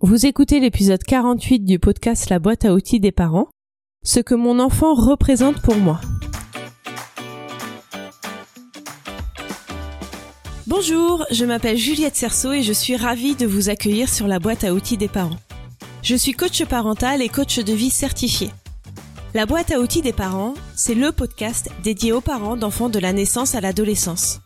Vous écoutez l'épisode 48 du podcast La boîte à outils des parents, ce que mon enfant représente pour moi. Bonjour, je m'appelle Juliette Cerceau et je suis ravie de vous accueillir sur la boîte à outils des parents. Je suis coach parental et coach de vie certifié. La boîte à outils des parents, c'est le podcast dédié aux parents d'enfants de la naissance à l'adolescence.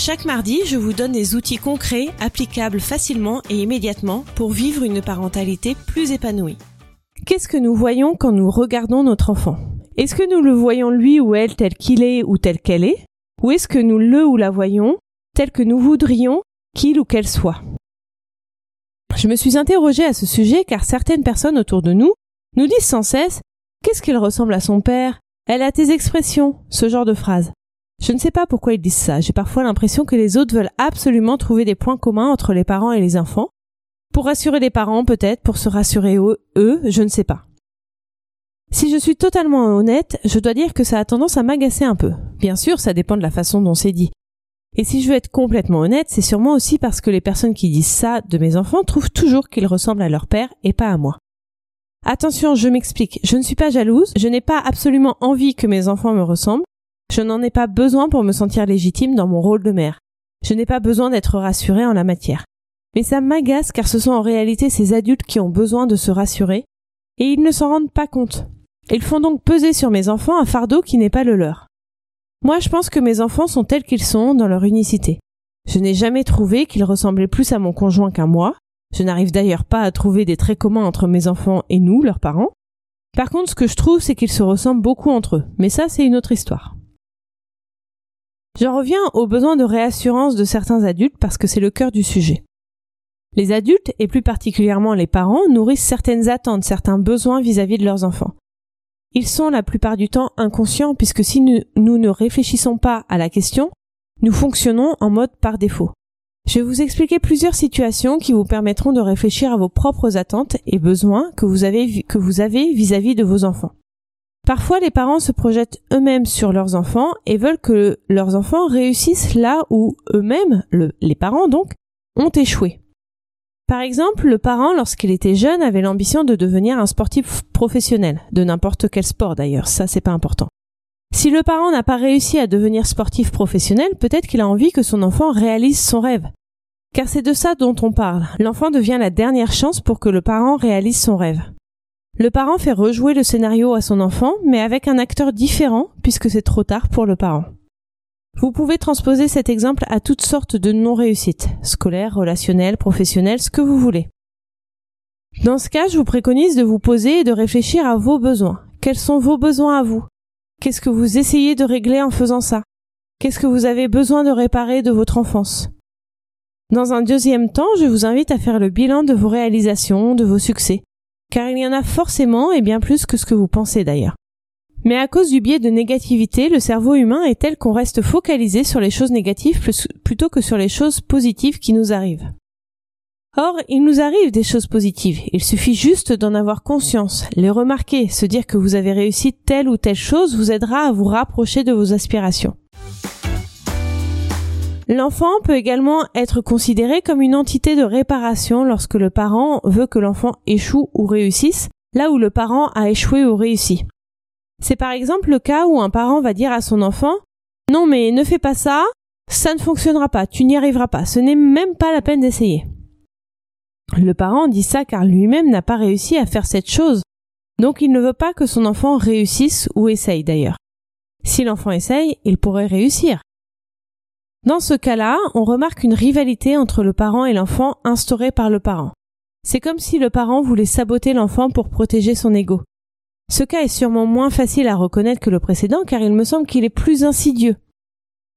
Chaque mardi, je vous donne des outils concrets, applicables facilement et immédiatement pour vivre une parentalité plus épanouie. Qu'est-ce que nous voyons quand nous regardons notre enfant? Est-ce que nous le voyons lui ou elle tel qu'il est ou tel qu'elle est? Ou est-ce que nous le ou la voyons tel que nous voudrions qu'il ou qu'elle soit? Je me suis interrogée à ce sujet car certaines personnes autour de nous nous disent sans cesse Qu'est-ce qu'il ressemble à son père? Elle a tes expressions, ce genre de phrases. Je ne sais pas pourquoi ils disent ça. J'ai parfois l'impression que les autres veulent absolument trouver des points communs entre les parents et les enfants. Pour rassurer les parents, peut-être, pour se rassurer eux, je ne sais pas. Si je suis totalement honnête, je dois dire que ça a tendance à m'agacer un peu. Bien sûr, ça dépend de la façon dont c'est dit. Et si je veux être complètement honnête, c'est sûrement aussi parce que les personnes qui disent ça de mes enfants trouvent toujours qu'ils ressemblent à leur père et pas à moi. Attention, je m'explique, je ne suis pas jalouse, je n'ai pas absolument envie que mes enfants me ressemblent, je n'en ai pas besoin pour me sentir légitime dans mon rôle de mère. Je n'ai pas besoin d'être rassurée en la matière. Mais ça m'agace car ce sont en réalité ces adultes qui ont besoin de se rassurer, et ils ne s'en rendent pas compte. Ils font donc peser sur mes enfants un fardeau qui n'est pas le leur. Moi je pense que mes enfants sont tels qu'ils sont dans leur unicité. Je n'ai jamais trouvé qu'ils ressemblaient plus à mon conjoint qu'à moi. Je n'arrive d'ailleurs pas à trouver des traits communs entre mes enfants et nous, leurs parents. Par contre, ce que je trouve, c'est qu'ils se ressemblent beaucoup entre eux. Mais ça, c'est une autre histoire. J'en reviens aux besoins de réassurance de certains adultes parce que c'est le cœur du sujet. Les adultes, et plus particulièrement les parents, nourrissent certaines attentes, certains besoins vis-à-vis de leurs enfants. Ils sont la plupart du temps inconscients puisque si nous, ne réfléchissons pas à la question, nous fonctionnons en mode par défaut. Je vais vous expliquer plusieurs situations qui vous permettront de réfléchir à vos propres attentes et besoins que vous avez vis-à-vis de vos enfants. Parfois, les parents se projettent eux-mêmes sur leurs enfants et veulent que leurs enfants réussissent là où eux-mêmes, les parents donc, ont échoué. Par exemple, le parent, lorsqu'il était jeune, avait l'ambition de devenir un sportif professionnel, de n'importe quel sport d'ailleurs, ça c'est pas important. Si le parent n'a pas réussi à devenir sportif professionnel, peut-être qu'il a envie que son enfant réalise son rêve. Car c'est de ça dont on parle. L'enfant devient la dernière chance pour que le parent réalise son rêve. Le parent fait rejouer le scénario à son enfant, mais avec un acteur différent, puisque c'est trop tard pour le parent. Vous pouvez transposer cet exemple à toutes sortes de non-réussites, scolaires, relationnelles, professionnelles, ce que vous voulez. Dans ce cas, je vous préconise de vous poser et de réfléchir à vos besoins. Quels sont vos besoins à vous? Qu'est-ce que vous essayez de régler en faisant ça? Qu'est-ce que vous avez besoin de réparer de votre enfance? Dans un deuxième temps, je vous invite à faire le bilan de vos réalisations, de vos succès, car il y en a forcément et bien plus que ce que vous pensez d'ailleurs. Mais à cause du biais de négativité, le cerveau humain est tel qu'on reste focalisé sur les choses négatives plutôt que sur les choses positives qui nous arrivent. Or, il nous arrive des choses positives, il suffit juste d'en avoir conscience, les remarquer, se dire que vous avez réussi telle ou telle chose vous aidera à vous rapprocher de vos aspirations. L'enfant peut également être considéré comme une entité de réparation lorsque le parent veut que l'enfant échoue ou réussisse, là où le parent a échoué ou réussi. C'est par exemple le cas où un parent va dire à son enfant Non mais ne fais pas ça, ça ne fonctionnera pas, tu n'y arriveras pas, ce n'est même pas la peine d'essayer. Le parent dit ça car lui-même n'a pas réussi à faire cette chose, donc il ne veut pas que son enfant réussisse ou essaye d'ailleurs. Si l'enfant essaye, il pourrait réussir. Dans ce cas-là, on remarque une rivalité entre le parent et l'enfant instaurée par le parent. C'est comme si le parent voulait saboter l'enfant pour protéger son ego. Ce cas est sûrement moins facile à reconnaître que le précédent car il me semble qu'il est plus insidieux.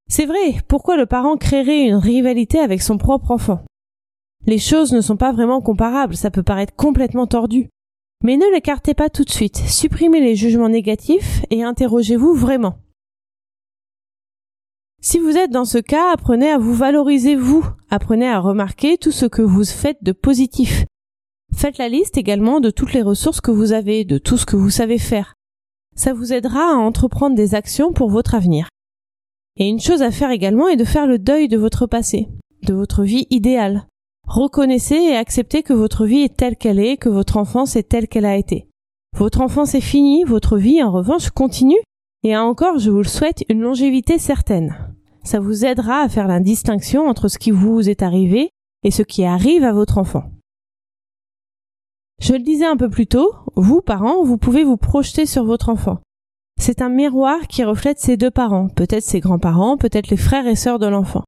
C'est vrai, pourquoi le parent créerait une rivalité avec son propre enfant? Les choses ne sont pas vraiment comparables, ça peut paraître complètement tordu. Mais ne l'écartez pas tout de suite, supprimez les jugements négatifs et interrogez-vous vraiment. Si vous êtes dans ce cas, apprenez à vous valoriser vous, apprenez à remarquer tout ce que vous faites de positif. Faites la liste également de toutes les ressources que vous avez, de tout ce que vous savez faire. Ça vous aidera à entreprendre des actions pour votre avenir. Et une chose à faire également est de faire le deuil de votre passé, de votre vie idéale. Reconnaissez et acceptez que votre vie est telle qu'elle est, que votre enfance est telle qu'elle a été. Votre enfance est finie, votre vie en revanche continue, et encore je vous le souhaite une longévité certaine. Ça vous aidera à faire la distinction entre ce qui vous est arrivé et ce qui arrive à votre enfant. Je le disais un peu plus tôt, vous, parents, vous pouvez vous projeter sur votre enfant. C'est un miroir qui reflète ses deux parents, peut-être ses grands-parents, peut-être les frères et sœurs de l'enfant.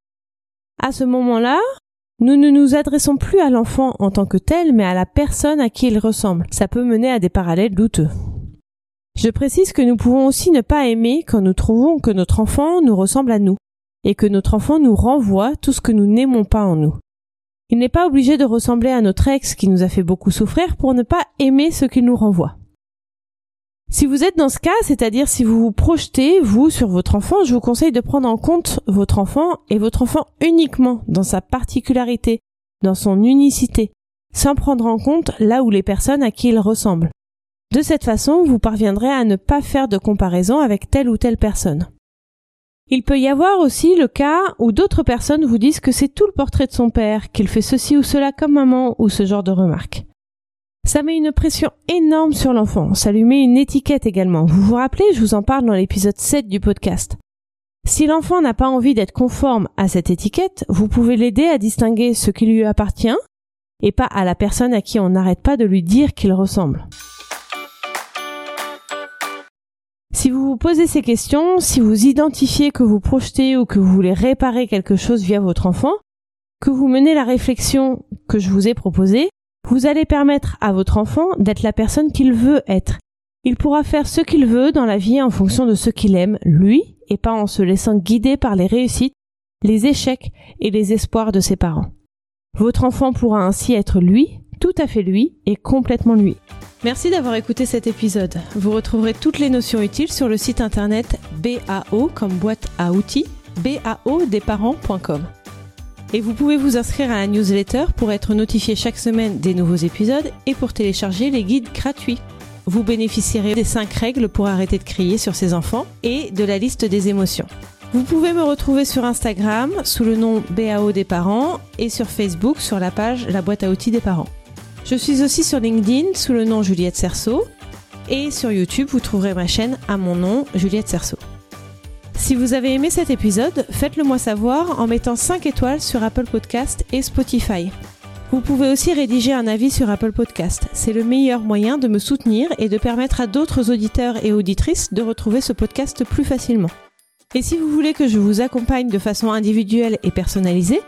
À ce moment-là, nous ne nous adressons plus à l'enfant en tant que tel, mais à la personne à qui il ressemble. Ça peut mener à des parallèles douteux. Je précise que nous pouvons aussi ne pas aimer quand nous trouvons que notre enfant nous ressemble à nous, et que notre enfant nous renvoie tout ce que nous n'aimons pas en nous. Il n'est pas obligé de ressembler à notre ex qui nous a fait beaucoup souffrir pour ne pas aimer ce qu'il nous renvoie. Si vous êtes dans ce cas, c'est-à-dire si vous vous projetez, vous, sur votre enfant, je vous conseille de prendre en compte votre enfant et votre enfant uniquement dans sa particularité, dans son unicité, sans prendre en compte là où les personnes à qui il ressemble. De cette façon, vous parviendrez à ne pas faire de comparaison avec telle ou telle personne. Il peut y avoir aussi le cas où d'autres personnes vous disent que c'est tout le portrait de son père, qu'il fait ceci ou cela comme maman ou ce genre de remarques. Ça met une pression énorme sur l'enfant, ça lui met une étiquette également. Vous vous rappelez, je vous en parle dans l'épisode 7 du podcast. Si l'enfant n'a pas envie d'être conforme à cette étiquette, vous pouvez l'aider à distinguer ce qui lui appartient et pas à la personne à qui on n'arrête pas de lui dire qu'il ressemble. Si vous vous posez ces questions, si vous identifiez que vous projetez ou que vous voulez réparer quelque chose via votre enfant, que vous menez la réflexion que je vous ai proposée, vous allez permettre à votre enfant d'être la personne qu'il veut être. Il pourra faire ce qu'il veut dans la vie en fonction de ce qu'il aime, lui, et pas en se laissant guider par les réussites, les échecs et les espoirs de ses parents. Votre enfant pourra ainsi être lui, tout à fait lui, et complètement lui. Merci d'avoir écouté cet épisode. Vous retrouverez toutes les notions utiles sur le site internet BAO comme boîte à outils, baodesparents.com. Et vous pouvez vous inscrire à la newsletter pour être notifié chaque semaine des nouveaux épisodes et pour télécharger les guides gratuits. Vous bénéficierez des 5 règles pour arrêter de crier sur ses enfants et de la liste des émotions. Vous pouvez me retrouver sur Instagram sous le nom BAO des parents et sur Facebook sur la page La boîte à outils des parents. Je suis aussi sur LinkedIn sous le nom Juliette Cerceau et sur YouTube vous trouverez ma chaîne à mon nom Juliette Cerceau. Si vous avez aimé cet épisode, faites-le moi savoir en mettant 5 étoiles sur Apple Podcast et Spotify. Vous pouvez aussi rédiger un avis sur Apple Podcast. C'est le meilleur moyen de me soutenir et de permettre à d'autres auditeurs et auditrices de retrouver ce podcast plus facilement. Et si vous voulez que je vous accompagne de façon individuelle et personnalisée,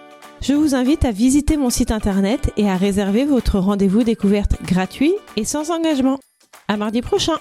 je vous invite à visiter mon site internet et à réserver votre rendez-vous découverte gratuit et sans engagement. À mardi prochain!